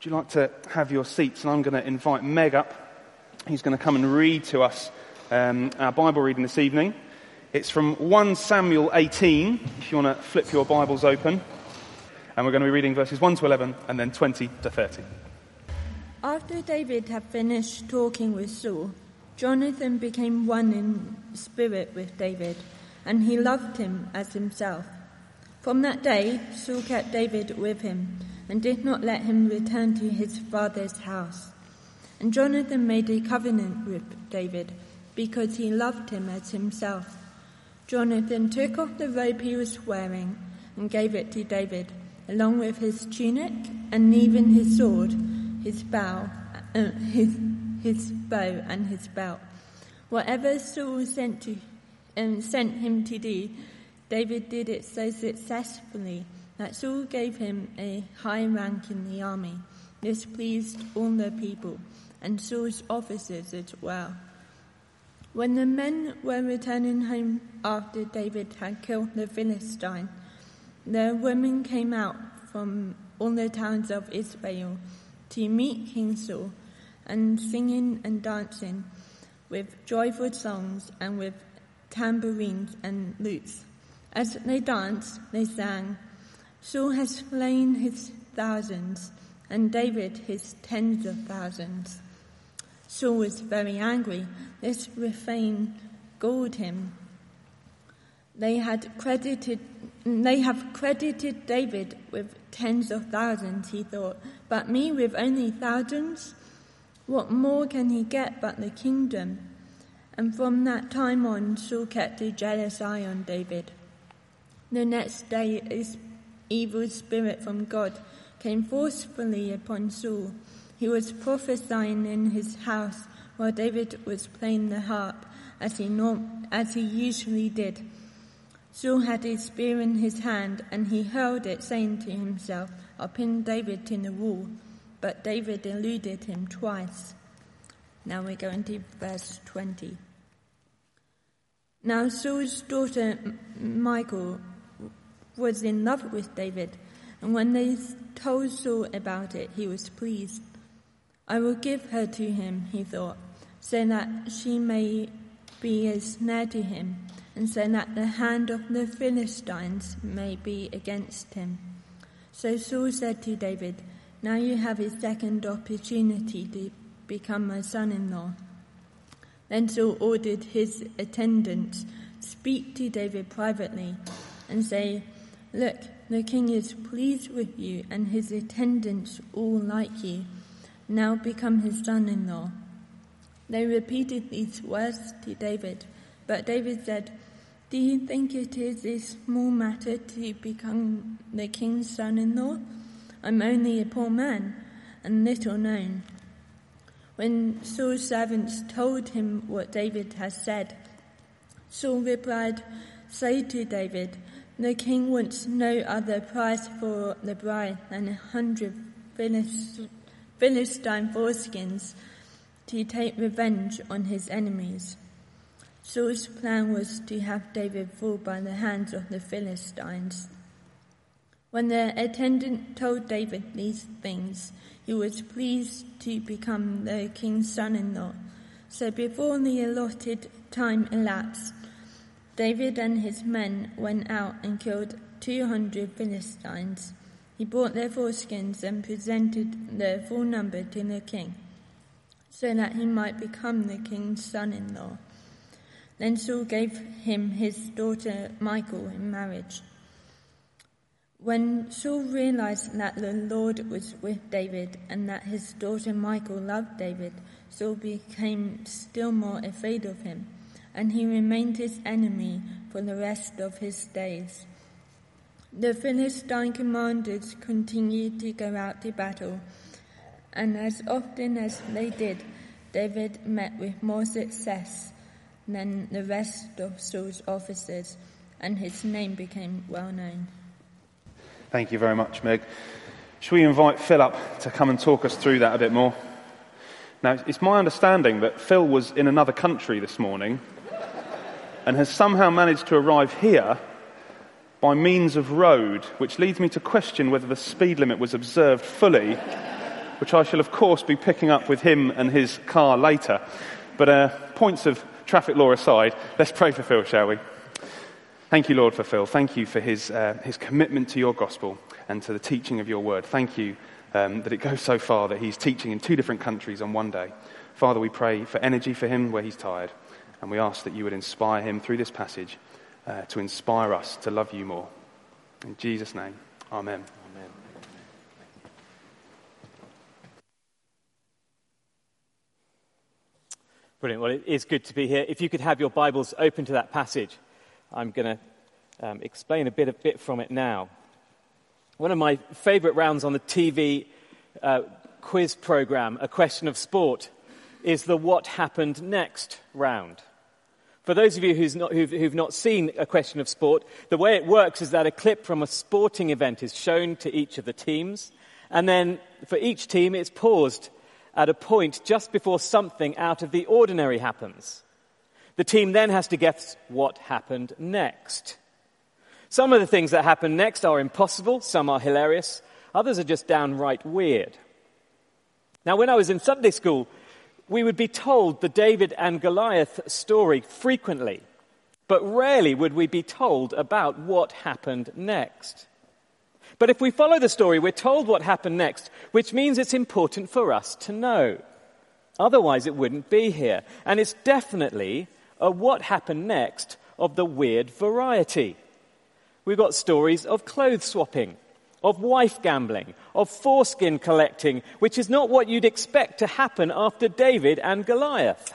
Would you like to have your seats? And I'm going to invite Meg up. He's going to come and read to us um, our Bible reading this evening. It's from 1 Samuel 18, if you want to flip your Bibles open. And we're going to be reading verses 1 to 11 and then 20 to 30. After David had finished talking with Saul, Jonathan became one in spirit with David, and he loved him as himself. From that day, Saul kept David with him and did not let him return to his father's house. And Jonathan made a covenant with David because he loved him as himself. Jonathan took off the robe he was wearing and gave it to David, along with his tunic and even his sword, his bow, uh, his, his bow and his belt. Whatever Saul sent to um, sent him to do, David did it so successfully that Saul gave him a high rank in the army. This pleased all the people and Saul's officers as well. When the men were returning home after David had killed the Philistine, the women came out from all the towns of Israel to meet King Saul and singing and dancing with joyful songs and with tambourines and lutes. As they danced, they sang, Saul has slain his thousands, and David his tens of thousands. Saul was very angry. This refrain galled him. They had credited, they have credited David with tens of thousands, he thought, but me with only thousands? What more can he get but the kingdom? And from that time on, Saul kept a jealous eye on David. The next day, a evil spirit from God came forcefully upon Saul. He was prophesying in his house while David was playing the harp, as he, norm- as he usually did. Saul had a spear in his hand, and he hurled it, saying to himself, I'll pin David to the wall. But David eluded him twice. Now we're going to verse 20. Now Saul's daughter Michal was in love with David, and when they told Saul about it, he was pleased. I will give her to him, he thought, so that she may be a snare to him, and so that the hand of the Philistines may be against him. So Saul said to David, Now you have a second opportunity to become my son in law. Then Saul ordered his attendants, Speak to David privately, and say, Look, the king is pleased with you, and his attendants all like you. Now become his son in law. They repeated these words to David, but David said, Do you think it is a small matter to become the king's son in law? I'm only a poor man and little known. When Saul's servants told him what David had said, Saul replied, Say to David, the king wants no other price for the bride than a hundred Philistine foreskins to take revenge on his enemies. Saul's plan was to have David fall by the hands of the Philistines. When the attendant told David these things, he was pleased to become the king's son in law. So before the allotted time elapsed, David and his men went out and killed 200 Philistines. He brought their foreskins and presented their full number to the king, so that he might become the king's son in law. Then Saul gave him his daughter Michal in marriage. When Saul realized that the Lord was with David and that his daughter Michal loved David, Saul became still more afraid of him and he remained his enemy for the rest of his days. The Philistine commanders continued to go out to battle, and as often as they did, David met with more success than the rest of Saul's officers, and his name became well known. Thank you very much, Meg. Shall we invite Phil up to come and talk us through that a bit more? Now, it's my understanding that Phil was in another country this morning and has somehow managed to arrive here by means of road, which leads me to question whether the speed limit was observed fully which I shall, of course, be picking up with him and his car later. But uh, points of traffic law aside, let's pray for Phil, shall we? Thank you, Lord, for Phil. Thank you for his, uh, his commitment to your gospel and to the teaching of your word. Thank you um, that it goes so far that he's teaching in two different countries on one day. Father, we pray for energy for him where he's tired, and we ask that you would inspire him through this passage uh, to inspire us to love you more. In Jesus' name, amen. Amen. Brilliant. Well, it is good to be here. If you could have your Bibles open to that passage, I'm going to um, explain a bit, a bit from it now. One of my favorite rounds on the TV uh, quiz program, A Question of Sport, is the What Happened Next round. For those of you not, who've, who've not seen A Question of Sport, the way it works is that a clip from a sporting event is shown to each of the teams, and then for each team it's paused at a point just before something out of the ordinary happens. The team then has to guess what happened next. Some of the things that happen next are impossible, some are hilarious, others are just downright weird. Now, when I was in Sunday school, we would be told the David and Goliath story frequently, but rarely would we be told about what happened next. But if we follow the story, we're told what happened next, which means it's important for us to know. Otherwise, it wouldn't be here. And it's definitely a what happened next of the weird variety. We've got stories of clothes swapping, of wife gambling, of foreskin collecting, which is not what you'd expect to happen after David and Goliath.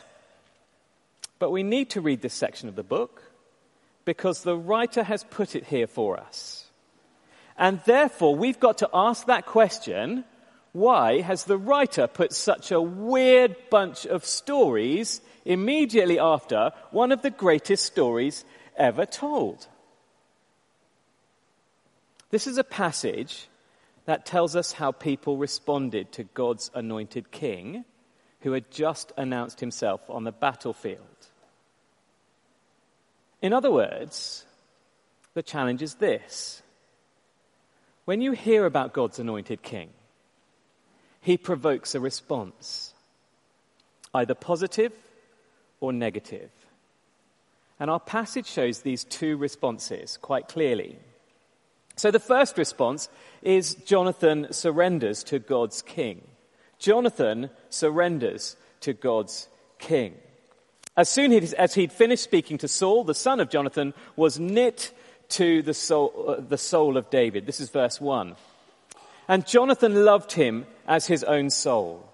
But we need to read this section of the book because the writer has put it here for us. And therefore, we've got to ask that question why has the writer put such a weird bunch of stories immediately after one of the greatest stories ever told? This is a passage that tells us how people responded to God's anointed king who had just announced himself on the battlefield. In other words, the challenge is this. When you hear about God's anointed king, he provokes a response, either positive or negative. And our passage shows these two responses quite clearly. So the first response is Jonathan surrenders to God's king. Jonathan surrenders to God's king. As soon as he'd finished speaking to Saul, the son of Jonathan was knit to the soul, uh, the soul of David. This is verse 1. And Jonathan loved him as his own soul.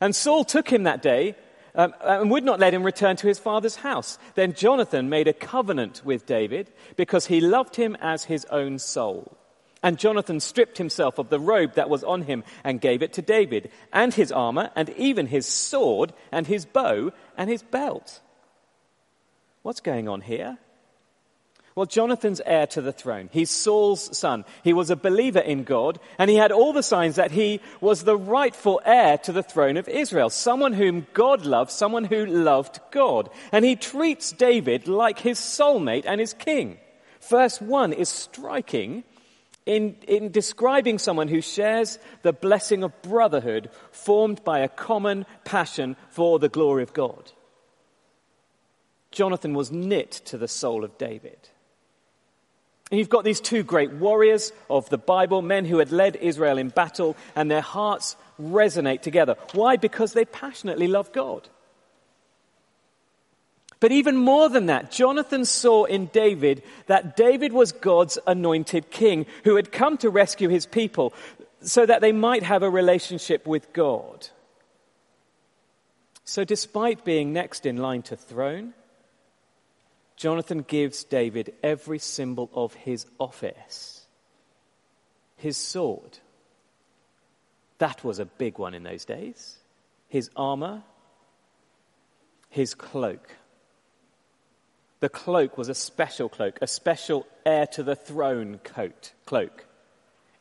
And Saul took him that day um, and would not let him return to his father's house. Then Jonathan made a covenant with David because he loved him as his own soul. And Jonathan stripped himself of the robe that was on him and gave it to David, and his armor, and even his sword, and his bow, and his belt. What's going on here? Well, Jonathan's heir to the throne. He's Saul's son. He was a believer in God, and he had all the signs that he was the rightful heir to the throne of Israel. Someone whom God loved, someone who loved God. And he treats David like his soulmate and his king. Verse 1 is striking in, in describing someone who shares the blessing of brotherhood formed by a common passion for the glory of God. Jonathan was knit to the soul of David. You've got these two great warriors of the Bible, men who had led Israel in battle, and their hearts resonate together. Why? Because they passionately love God. But even more than that, Jonathan saw in David that David was God's anointed king who had come to rescue his people so that they might have a relationship with God. So, despite being next in line to throne, Jonathan gives David every symbol of his office. His sword. That was a big one in those days. His armor. His cloak. The cloak was a special cloak, a special heir to the throne coat, cloak.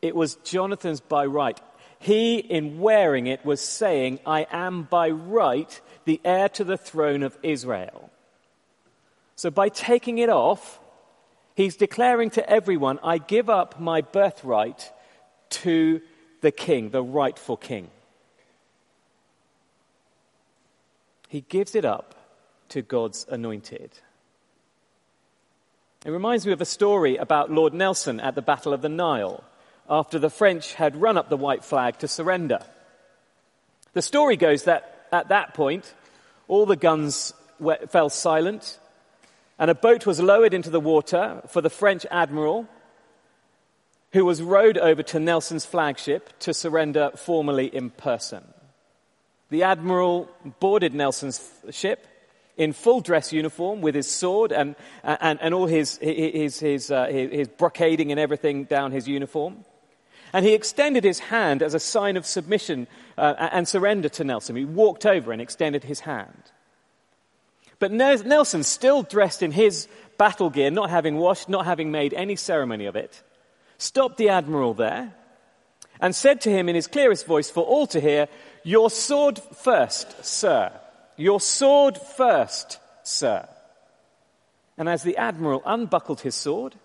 It was Jonathan's by right. He, in wearing it, was saying, I am by right the heir to the throne of Israel. So by taking it off, he's declaring to everyone, I give up my birthright to the king, the rightful king. He gives it up to God's anointed. It reminds me of a story about Lord Nelson at the Battle of the Nile, after the French had run up the white flag to surrender. The story goes that at that point, all the guns fell silent, and a boat was lowered into the water for the French admiral who was rowed over to Nelson's flagship to surrender formally in person. The admiral boarded Nelson's ship in full dress uniform with his sword and, and, and all his, his, his, uh, his brocading and everything down his uniform. And he extended his hand as a sign of submission uh, and surrender to Nelson. He walked over and extended his hand. But Nelson, still dressed in his battle gear, not having washed, not having made any ceremony of it, stopped the admiral there and said to him in his clearest voice for all to hear, Your sword first, sir. Your sword first, sir. And as the admiral unbuckled his sword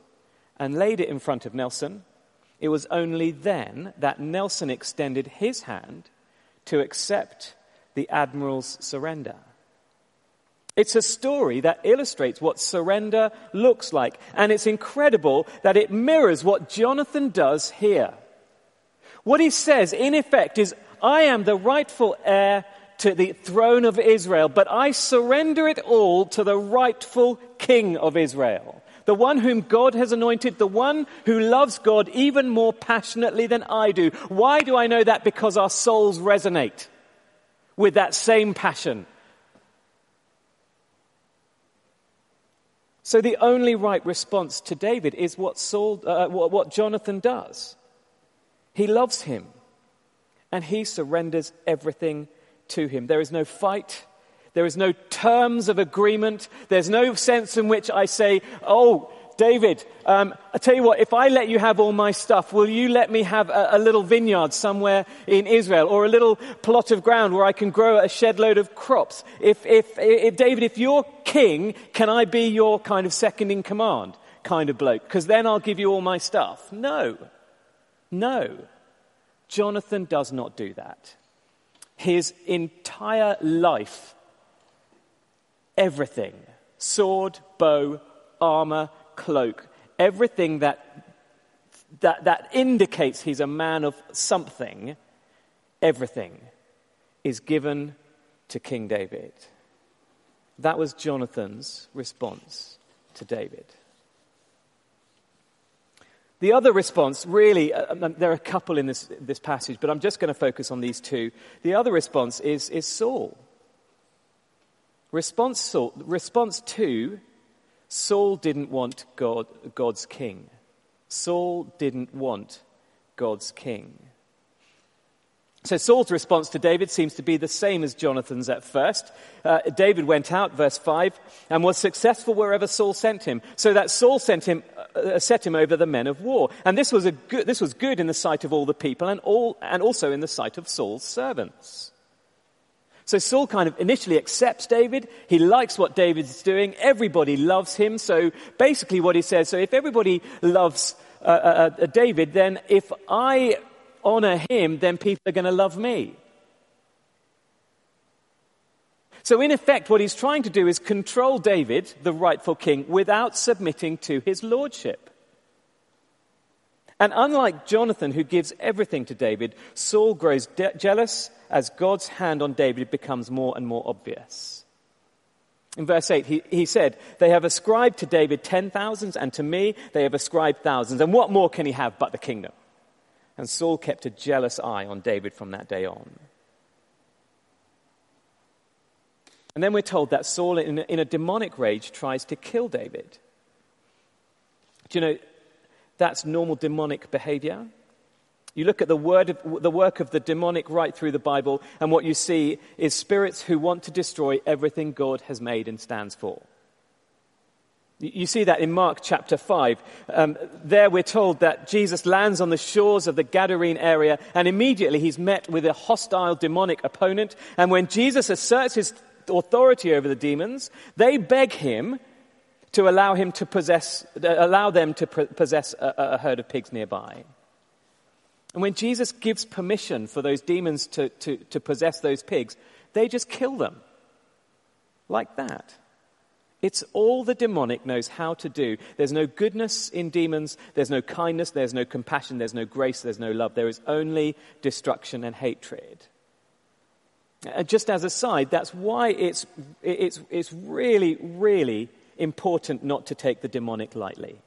and laid it in front of Nelson, it was only then that Nelson extended his hand to accept the admiral's surrender. It's a story that illustrates what surrender looks like, and it's incredible that it mirrors what Jonathan does here. What he says, in effect, is, I am the rightful heir to the throne of Israel, but I surrender it all to the rightful king of Israel. The one whom God has anointed, the one who loves God even more passionately than I do. Why do I know that? Because our souls resonate with that same passion So the only right response to David is what, Saul, uh, what, Jonathan does. He loves him and he surrenders everything to him. There is no fight. There is no terms of agreement. There's no sense in which I say, oh, David, um, I tell you what, if I let you have all my stuff, will you let me have a, a, little vineyard somewhere in Israel or a little plot of ground where I can grow a shed load of crops? If, if, if David, if you're king, can I be your kind of second in command kind of bloke? Because then I'll give you all my stuff. No. No. Jonathan does not do that. His entire life, everything, sword, bow, armor, cloak, everything that, that, that indicates he's a man of something, everything is given to King David. That was Jonathan's response to David. The other response, really, uh, um, there are a couple in this, this passage, but I'm just going to focus on these two. The other response is, is Saul. Response, Saul, response to Saul didn't want God, God's king. Saul didn't want God's king. So Saul's response to David seems to be the same as Jonathan's at first. Uh, David went out, verse 5, and was successful wherever Saul sent him, so that Saul sent him, uh, set him over the men of war. And this was, a good, this was good in the sight of all the people and, all, and also in the sight of Saul's servants. So Saul kind of initially accepts David. He likes what David's doing. Everybody loves him. So basically what he says, so if everybody loves uh, uh, uh David, then if I honor him, then people are going to love me. So in effect, what he's trying to do is control David, the rightful king, without submitting to his lordship. And unlike Jonathan, who gives everything to David, Saul grows de- jealous as God's hand on David becomes more and more obvious. In verse 8, he, he said, They have ascribed to David ten thousands, and to me they have ascribed thousands. And what more can he have but the kingdom? And Saul kept a jealous eye on David from that day on. And then we're told that Saul, in a, in a demonic rage, tries to kill David. Do you know, that's normal demonic behavior. You look at the, word of, the work of the demonic right through the Bible, and what you see is spirits who want to destroy everything God has made and stands for. You see that in Mark chapter 5. Um, there we're told that Jesus lands on the shores of the Gadarene area, and immediately he's met with a hostile demonic opponent. And when Jesus asserts his authority over the demons, they beg him to allow him to possess, uh, allow them to possess a, a herd of pigs nearby. And when Jesus gives permission for those demons to, to, to possess those pigs, they just kill them. Like that. It's all the demonic knows how to do. There's no goodness in demons. There's no kindness. There's no compassion. There's no grace. There's no love. There is only destruction and hatred. And just as a side, that's why it's, it's, it's really, really important not to take the demonic lightly.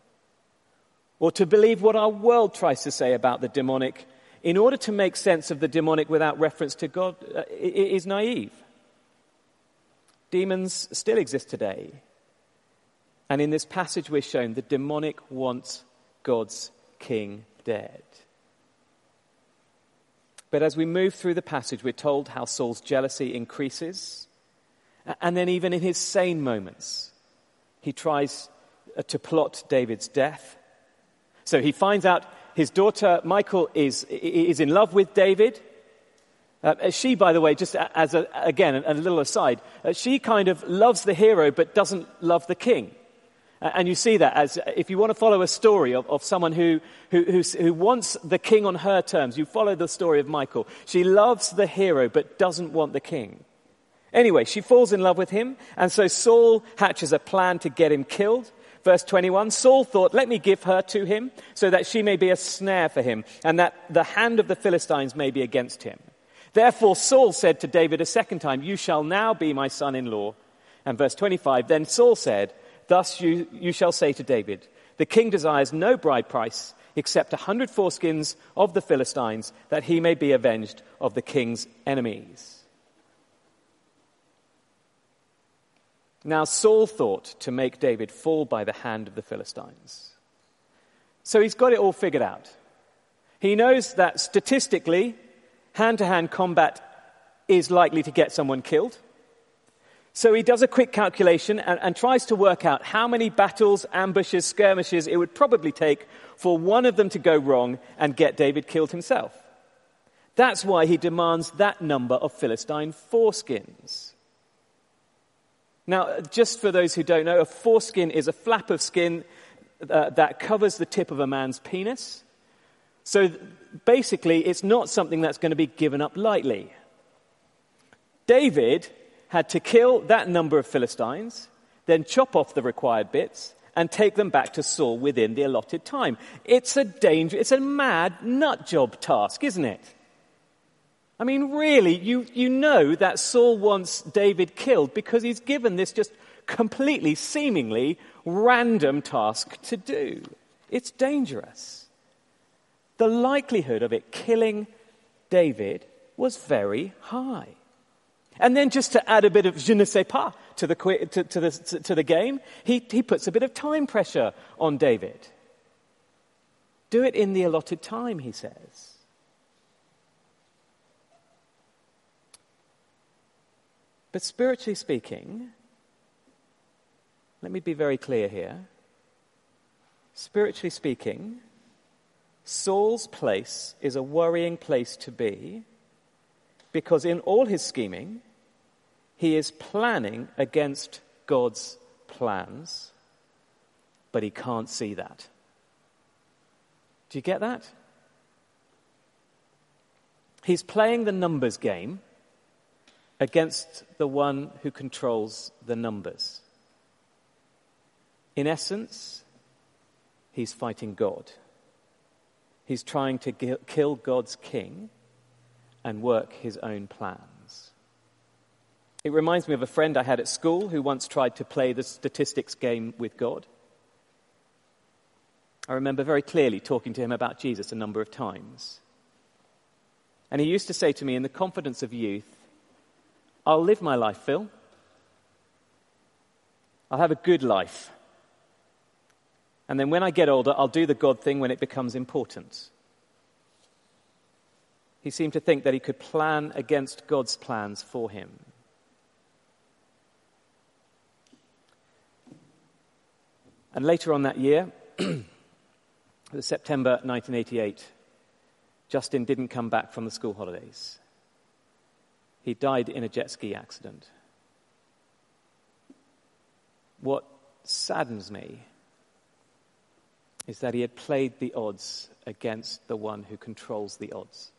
Or to believe what our world tries to say about the demonic in order to make sense of the demonic without reference to God uh, is naive. Demons still exist today. And in this passage, we're shown the demonic wants God's king dead. But as we move through the passage, we're told how Saul's jealousy increases. And then, even in his sane moments, he tries uh, to plot David's death. So he finds out his daughter Michal is, is in love with David. Uh, she, by the way, just as a, again, a little aside, uh, she kind of loves the hero but doesn't love the king. Uh, and you see that as if you want to follow a story of, of someone who, who, who, who wants the king on her terms, you follow the story of Michal. She loves the hero but doesn't want the king. Anyway, she falls in love with him, and so Saul hatches a plan to get him killed. Verse 21 Saul thought, Let me give her to him, so that she may be a snare for him, and that the hand of the Philistines may be against him. Therefore, Saul said to David a second time, You shall now be my son in law. And verse 25 Then Saul said, Thus you, you shall say to David, The king desires no bride price except a hundred foreskins of the Philistines, that he may be avenged of the king's enemies. Now, Saul thought to make David fall by the hand of the Philistines. So he's got it all figured out. He knows that statistically, hand to hand combat is likely to get someone killed. So he does a quick calculation and, and, tries to work out how many battles, ambushes, skirmishes it would probably take for one of them to go wrong and get David killed himself. That's why he demands that number of Philistine foreskins. Now, just for those who don't know, a foreskin is a flap of skin uh, that covers the tip of a man's penis. So basically, it's not something that's going to be given up lightly. David had to kill that number of Philistines, then chop off the required bits, and take them back to Saul within the allotted time. It's a danger, it's a mad nut job task, isn't it? I mean, really, you, you know that Saul wants David killed because he's given this just completely, seemingly random task to do. It's dangerous. The likelihood of it killing David was very high. And then, just to add a bit of je ne sais pas to the, to, to the, to the game, he, he puts a bit of time pressure on David. Do it in the allotted time, he says. But spiritually speaking, let me be very clear here. Spiritually speaking, Saul's place is a worrying place to be because in all his scheming, he is planning against God's plans, but he can't see that. Do you get that? He's playing the numbers game against the one who controls the numbers. In essence, he's fighting God. He's trying to kill God's king and work his own plans. It reminds me of a friend I had at school who once tried to play the statistics game with God. I remember very clearly talking to him about Jesus a number of times. And he used to say to me, in the confidence of youth, I'll live my life, Phil. I'll have a good life. And then when I get older, I'll do the God thing when it becomes important. He seemed to think that he could plan against God's plans for him. And later on that year, September 1988, Justin didn't come back from the school holidays. He died in a jet ski accident. What saddens me is that he had played the odds against the one who controls the odds.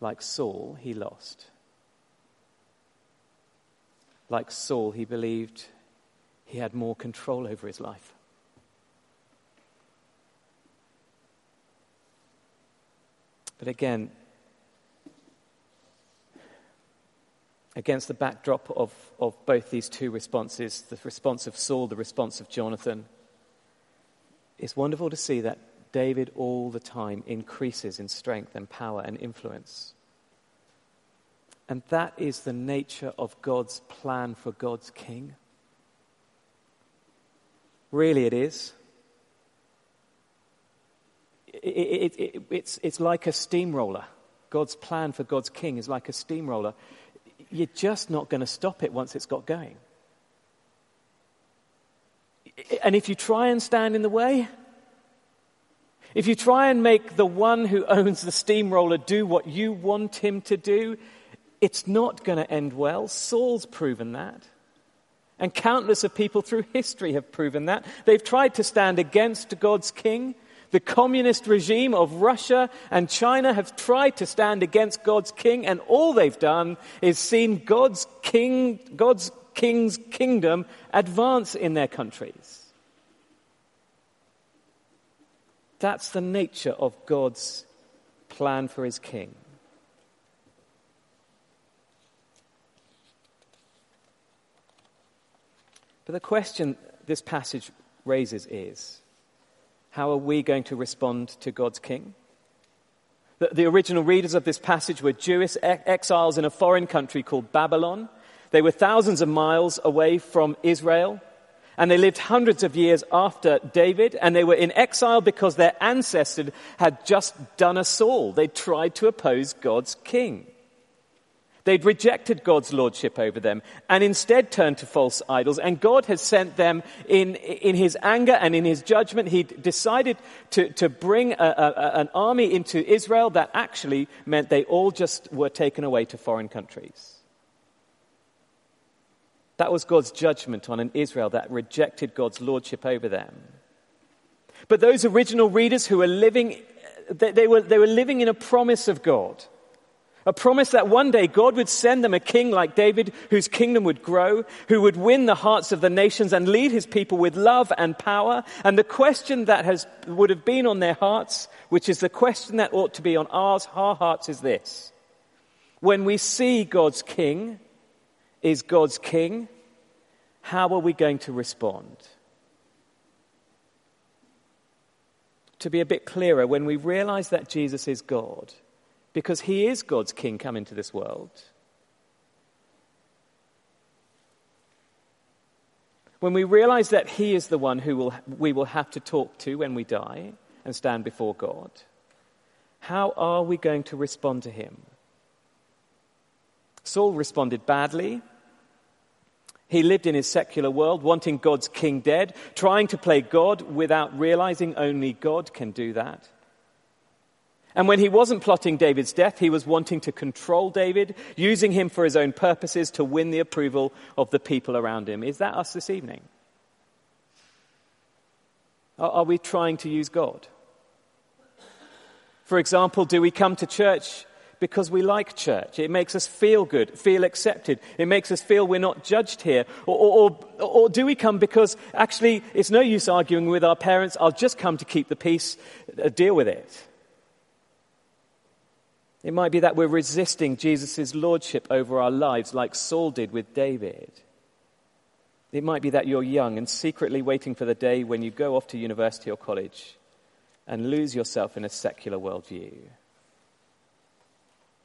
Like Saul, he lost. like Saul, he believed he had more control over his life. But again, against the backdrop of, of both these two responses, the response of Saul, the response of Jonathan, it's wonderful to see that David all the time increases in strength and power and influence. And that is the nature of God's plan for God's king. Really, it is. It, it, it, it's, it's like a steamroller. God's plan for God's king is like a steamroller. You're just not going to stop it once it's got going. And if you try and stand in the way, if you try and make the one who owns the steamroller do what you want him to do, it's not going to end well. Saul's proven that. And countless of people through history have proven that. They've tried to stand against God's king. The communist regime of Russia and China have tried to stand against God's king, and all they've done is seen God's king, God's king's kingdom advance in their countries. That's the nature of God's plan for his king. But the question this passage raises is how are we going to respond to God's king? The, the original readers of this passage were Jewish exiles in a foreign country called Babylon. They were thousands of miles away from Israel, and they lived hundreds of years after David, and they were in exile because their ancestors had just done a Saul. They tried to oppose God's king. They'd rejected God's lordship over them and instead turned to false idols. And God has sent them in, in his anger and in his judgment. He decided to, to bring a, a, an army into Israel that actually meant they all just were taken away to foreign countries. That was God's judgment on an Israel that rejected God's lordship over them. But those original readers who were living, they, they were, they were living in a promise of God. A promise that one day God would send them a king like David whose kingdom would grow, who would win the hearts of the nations and lead his people with love and power. And the question that has, would have been on their hearts, which is the question that ought to be on ours, our hearts, is this. When we see God's king is God's king, how are we going to respond? To be a bit clearer, when we realize that Jesus is God, because he is God's king come into this world. When we realize that he is the one who will, we will have to talk to when we die and stand before God, how are we going to respond to him? Saul responded badly. He lived in his secular world, wanting God's king dead, trying to play God without realizing only God can do that. And when he wasn't plotting David's death, he was wanting to control David, using him for his own purposes to win the approval of the people around him. Is that us this evening? Are we trying to use God? For example, do we come to church because we like church? It makes us feel good, feel accepted. It makes us feel we're not judged here. Or, or, or, do we come because actually it's no use arguing with our parents, I'll just come to keep the peace, uh, deal with it? It might be that we're resisting Jesus' lordship over our lives like Saul did with David. It might be that you're young and secretly waiting for the day when you go off to university or college and lose yourself in a secular worldview.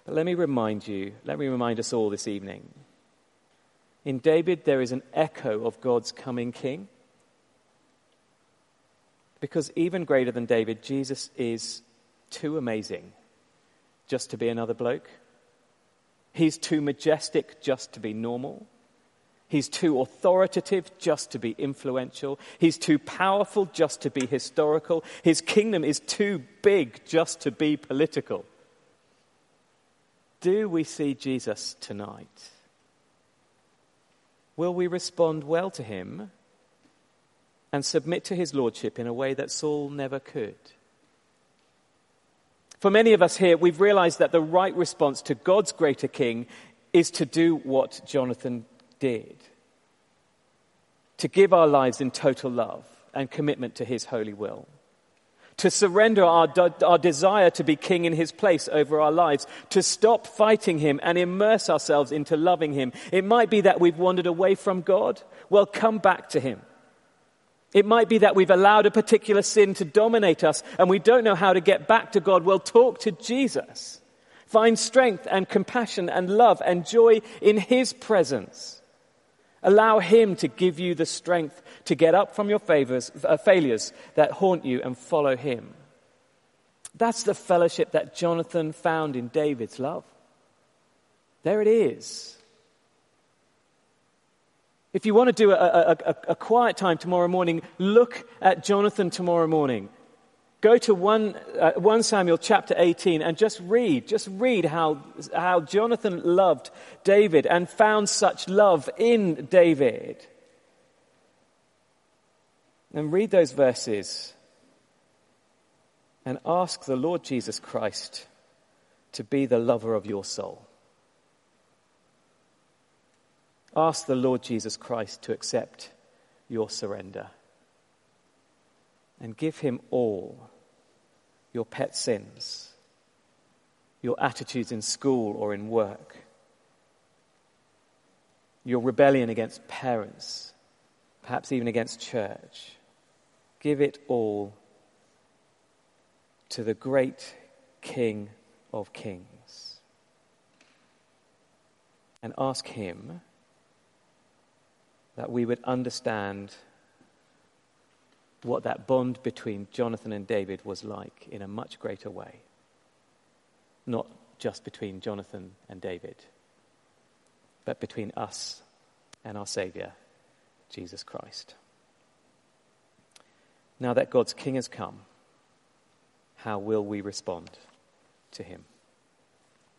But let me remind you, let me remind us all this evening. In David, there is an echo of God's coming king. Because even greater than David, Jesus is too amazing just to be another bloke. He's too majestic just to be normal. He's too authoritative just to be influential. He's too powerful just to be historical. His kingdom is too big just to be political. Do we see Jesus tonight? Will we respond well to him and submit to his lordship in a way that Saul never could? For many of us here, we've realized that the right response to God's greater king is to do what Jonathan did to give our lives in total love and commitment to His holy will to surrender our, our desire to be king in his place over our lives, to stop fighting him and immerse ourselves into loving him. It might be that we've wandered away from God. Well, come back to him. It might be that we've allowed a particular sin to dominate us and we don't know how to get back to God. Well, talk to Jesus. Find strength and compassion and love and joy in his presence. Allow him to give you the strength to get up from your favors, uh, failures that haunt you and follow him. That's the fellowship that Jonathan found in David's love. There it is. If you want to do a, a, a, a, quiet time tomorrow morning, look at Jonathan tomorrow morning. Go to 1, uh, 1 Samuel chapter 18 and just read, just read how, how Jonathan loved David and found such love in David. And read those verses and ask the Lord Jesus Christ to be the lover of your soul. Ask the Lord Jesus Christ to accept your surrender and give him all your pet sins, your attitudes in school or in work, your rebellion against parents, perhaps even against church Give it all to the great King of Kings. And ask Him that we would understand what that bond between Jonathan and David was like in a much greater way. Not just between Jonathan and David, but between us and our Saviour, Jesus Christ. Now that God's King has come, how will we respond to him?